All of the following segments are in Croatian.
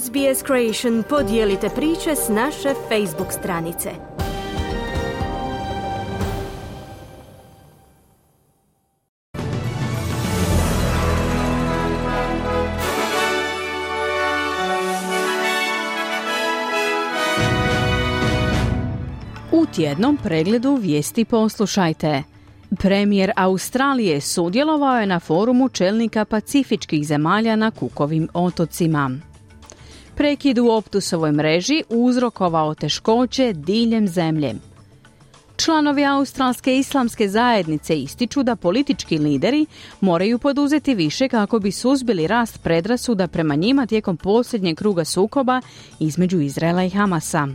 SBS Creation podijelite priče s naše Facebook stranice. U tjednom pregledu vijesti poslušajte. Premijer Australije sudjelovao je na forumu čelnika pacifičkih zemalja na Kukovim otocima. Prekid u Optusovoj mreži uzrokovao teškoće diljem zemlje. Članovi Australske islamske zajednice ističu da politički lideri moraju poduzeti više kako bi suzbili rast predrasuda prema njima tijekom posljednjeg kruga sukoba između Izraela i Hamasa.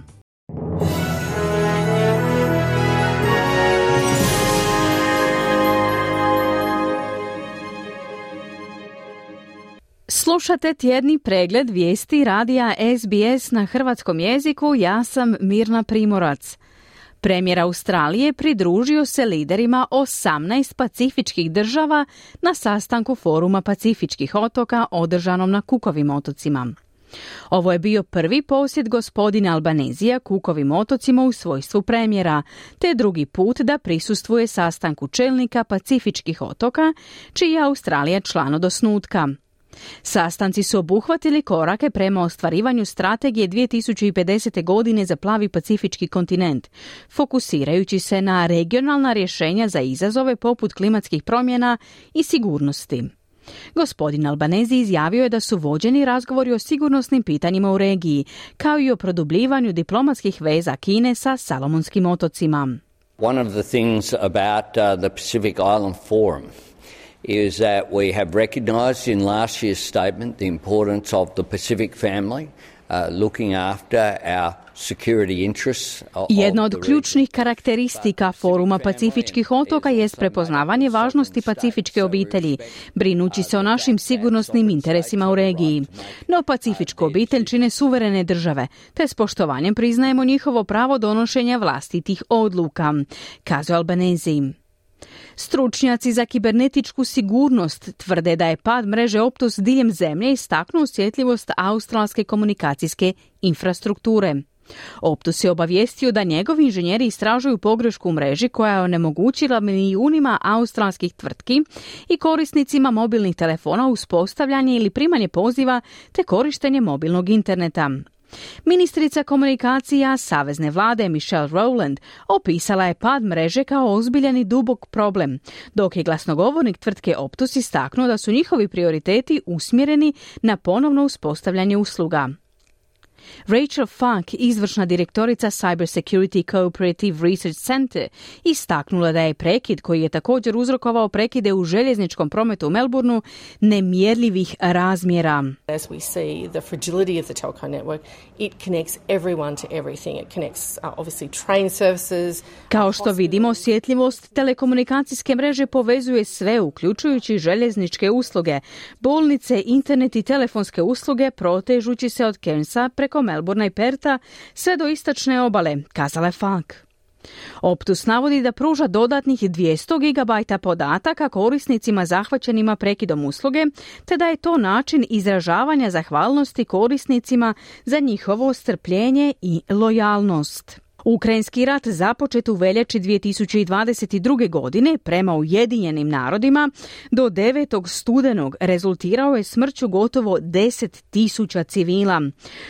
Slušate tjedni pregled vijesti radija SBS na hrvatskom jeziku, ja sam Mirna Primorac. Premijer Australije pridružio se liderima 18 pacifičkih država na sastanku Foruma pacifičkih otoka održanom na Kukovim otocima. Ovo je bio prvi posjet gospodina Albanezija Kukovim otocima u svojstvu premijera, te drugi put da prisustvuje sastanku čelnika pacifičkih otoka, čiji je Australija član od osnutka. Sastanci su obuhvatili korake prema ostvarivanju strategije 2050. godine za plavi pacifički kontinent, fokusirajući se na regionalna rješenja za izazove poput klimatskih promjena i sigurnosti. Gospodin Albanezi izjavio je da su vođeni razgovori o sigurnosnim pitanjima u regiji, kao i o produbljivanju diplomatskih veza Kine sa Salomonskim otocima. One of the things about uh, the Pacific Island Forum is that we have recognised in last year's statement the importance of the Pacific family uh, looking after our Jedna od ključnih karakteristika Foruma Pacifičkih otoka jest prepoznavanje važnosti pacifičke obitelji, brinući se o našim sigurnosnim interesima u regiji. No pacifičku obitelj čine suverene države, te s poštovanjem priznajemo njihovo pravo donošenja vlastitih odluka, kazuje Albanezi. Stručnjaci za kibernetičku sigurnost tvrde da je pad mreže Optus diljem zemlje istaknuo osjetljivost australske komunikacijske infrastrukture. Optus je obavijestio da njegovi inženjeri istražuju pogrešku u mreži koja je onemogućila milijunima australskih tvrtki i korisnicima mobilnih telefona uspostavljanje ili primanje poziva te korištenje mobilnog interneta. Ministrica komunikacija Savezne vlade Michelle Rowland opisala je pad mreže kao ozbiljan i dubok problem, dok je glasnogovornik tvrtke Optus istaknuo da su njihovi prioriteti usmjereni na ponovno uspostavljanje usluga. Rachel Funk, izvršna direktorica Cyber Security Cooperative Research Center, istaknula da je prekid koji je također uzrokovao prekide u željezničkom prometu u Melbourneu nemjerljivih razmjera. As we see the fragility of the telco network, it connects everyone to everything. It connects uh, obviously train services. Kao što vidimo, osjetljivost telekomunikacijske mreže povezuje sve, uključujući željezničke usluge, bolnice, internet i telefonske usluge, protežući se od Cairnsa preko preko Melbourna i Perta sve do istočne obale, kazala je Funk. Optus navodi da pruža dodatnih 200 GB podataka korisnicima zahvaćenima prekidom usluge, te da je to način izražavanja zahvalnosti korisnicima za njihovo strpljenje i lojalnost. Ukrajinski rat započet u veljači 2022. godine prema Ujedinjenim narodima do 9. studenog rezultirao je smrću gotovo 10 tisuća civila.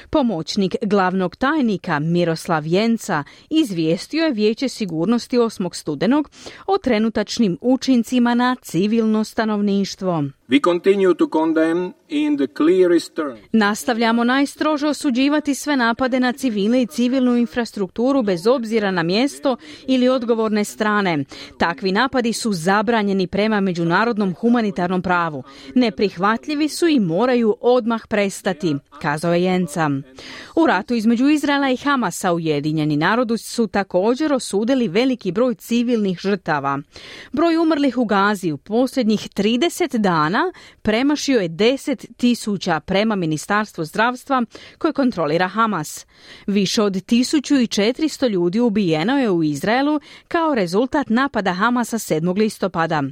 Pomoćnik glavnog tajnika Miroslav Jenca izvijestio je Vijeće sigurnosti 8. studenog o trenutačnim učincima na civilno stanovništvo. We continue to condemn in the clearest terms. Nastavljamo najstrože osuđivati sve napade na civile i civilnu infrastrukturu bez obzira na mjesto ili odgovorne strane. Takvi napadi su zabranjeni prema međunarodnom humanitarnom pravu. Neprihvatljivi su i moraju odmah prestati, kazao je Jenca. U ratu između Izraela i Hamasa Ujedinjeni narodu su također osudili veliki broj civilnih žrtava. Broj umrlih u Gazi u posljednjih 30 dana dana premašio je 10 tisuća prema Ministarstvu zdravstva koje kontrolira Hamas. Više od 1400 ljudi ubijeno je u Izraelu kao rezultat napada Hamasa 7. listopada.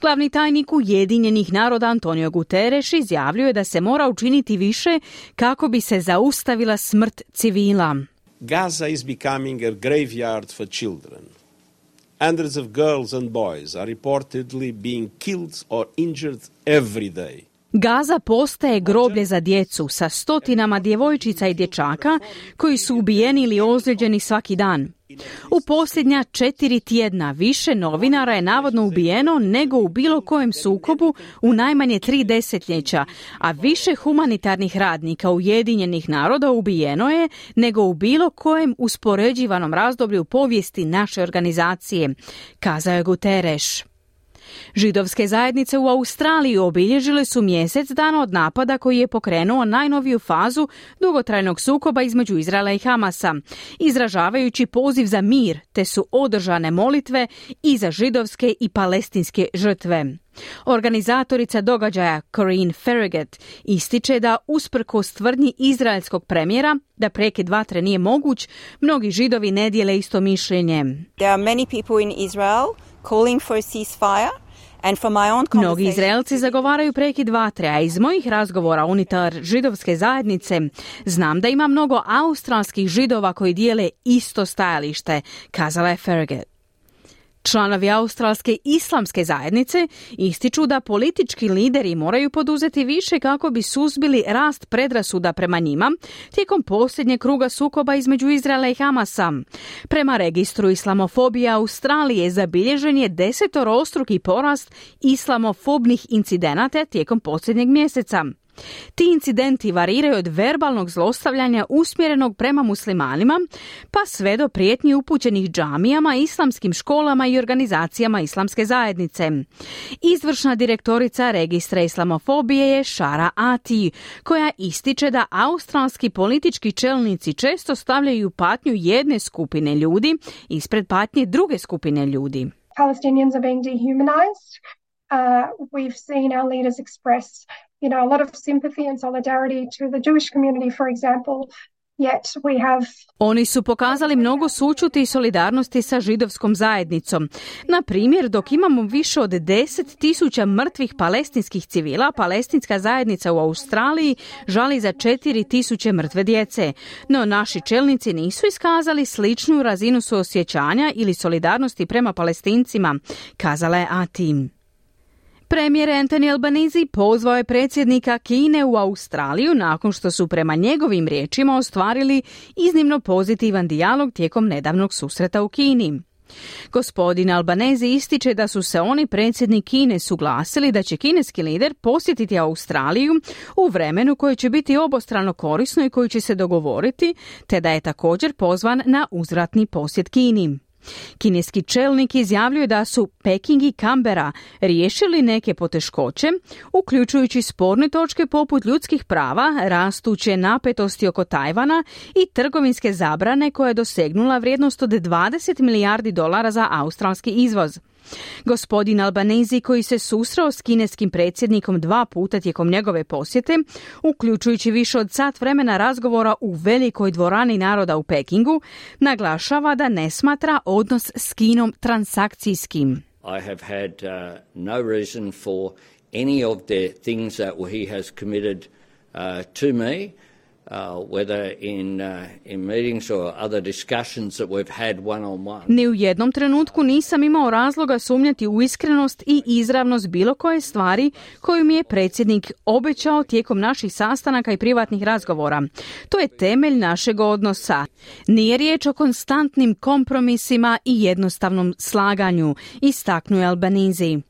Glavni tajnik Ujedinjenih naroda Antonio Guterres izjavljuje da se mora učiniti više kako bi se zaustavila smrt civila. Gaza is becoming a graveyard for children. Hundreds of girls and boys are reportedly being killed or injured every day. Gaza postaje groblje za djecu sa stotinama djevojčica i dječaka koji su ubijeni ili ozlijeđeni svaki dan. U posljednja četiri tjedna više novinara je navodno ubijeno nego u bilo kojem sukobu u najmanje tri desetljeća, a više humanitarnih radnika Ujedinjenih naroda ubijeno je nego u bilo kojem uspoređivanom razdoblju povijesti naše organizacije, kazao je Guterres. Židovske zajednice u Australiji obilježile su mjesec dana od napada koji je pokrenuo najnoviju fazu dugotrajnog sukoba između Izraela i Hamasa, izražavajući poziv za mir, te su održane molitve i za židovske i palestinske žrtve. Organizatorica događaja Corinne Farragut ističe da usprkos tvrdnji izraelskog premijera da prekid vatre nije moguć, mnogi židovi ne dijele isto mišljenje. There are many people in Israel calling for a ceasefire. Mnogi Izraelci zagovaraju prekid vatre, a iz mojih razgovora unutar židovske zajednice znam da ima mnogo australskih židova koji dijele isto stajalište, kazala je Farragut. Članovi Australske islamske zajednice ističu da politički lideri moraju poduzeti više kako bi suzbili rast predrasuda prema njima tijekom posljednjeg kruga sukoba između Izraela i Hamasa. Prema registru islamofobije Australije zabilježen je desetorostruki porast islamofobnih incidenata tijekom posljednjeg mjeseca. Ti incidenti variraju od verbalnog zlostavljanja usmjerenog prema muslimanima, pa sve do prijetnji upućenih džamijama, islamskim školama i organizacijama islamske zajednice. Izvršna direktorica registra islamofobije je Šara Ati, koja ističe da australski politički čelnici često stavljaju patnju jedne skupine ljudi ispred patnje druge skupine ljudi. Palestinians are being dehumanized. Uh, we've seen our leaders express you know, a lot of sympathy and solidarity to the Jewish community, for example, Oni su pokazali mnogo sučuti i solidarnosti sa židovskom zajednicom. Na primjer, dok imamo više od 10 tisuća mrtvih palestinskih civila, palestinska zajednica u Australiji žali za 4 tisuće mrtve djece. No naši čelnici nisu iskazali sličnu razinu suosjećanja ili solidarnosti prema palestincima, kazala je Atim. Premijer Anthony Albanese pozvao je predsjednika Kine u Australiju nakon što su prema njegovim riječima ostvarili iznimno pozitivan dijalog tijekom nedavnog susreta u Kini. Gospodin Albanezi ističe da su se oni predsjednik Kine suglasili da će kineski lider posjetiti Australiju u vremenu koje će biti obostrano korisno i koji će se dogovoriti, te da je također pozvan na uzvratni posjet Kini. Kineski čelnik izjavljuje da su Peking i Kambera riješili neke poteškoće, uključujući sporne točke poput ljudskih prava, rastuće napetosti oko Tajvana i trgovinske zabrane koja je dosegnula vrijednost od 20 milijardi dolara za australski izvoz. Gospodin Albanezi koji se susreo s kineskim predsjednikom dva puta tijekom njegove posjete, uključujući više od sat vremena razgovora u velikoj dvorani naroda u Pekingu, naglašava da ne smatra odnos s Kinom transakcijskim. I have had uh, no reason for any of the things that he has committed uh, to me. Ni u jednom trenutku nisam imao razloga sumnjati u iskrenost i izravnost bilo koje stvari koju mi je predsjednik obećao tijekom naših sastanaka i privatnih razgovora. To je temelj našeg odnosa. Nije riječ o konstantnim kompromisima i jednostavnom slaganju, istaknuje Albanizi.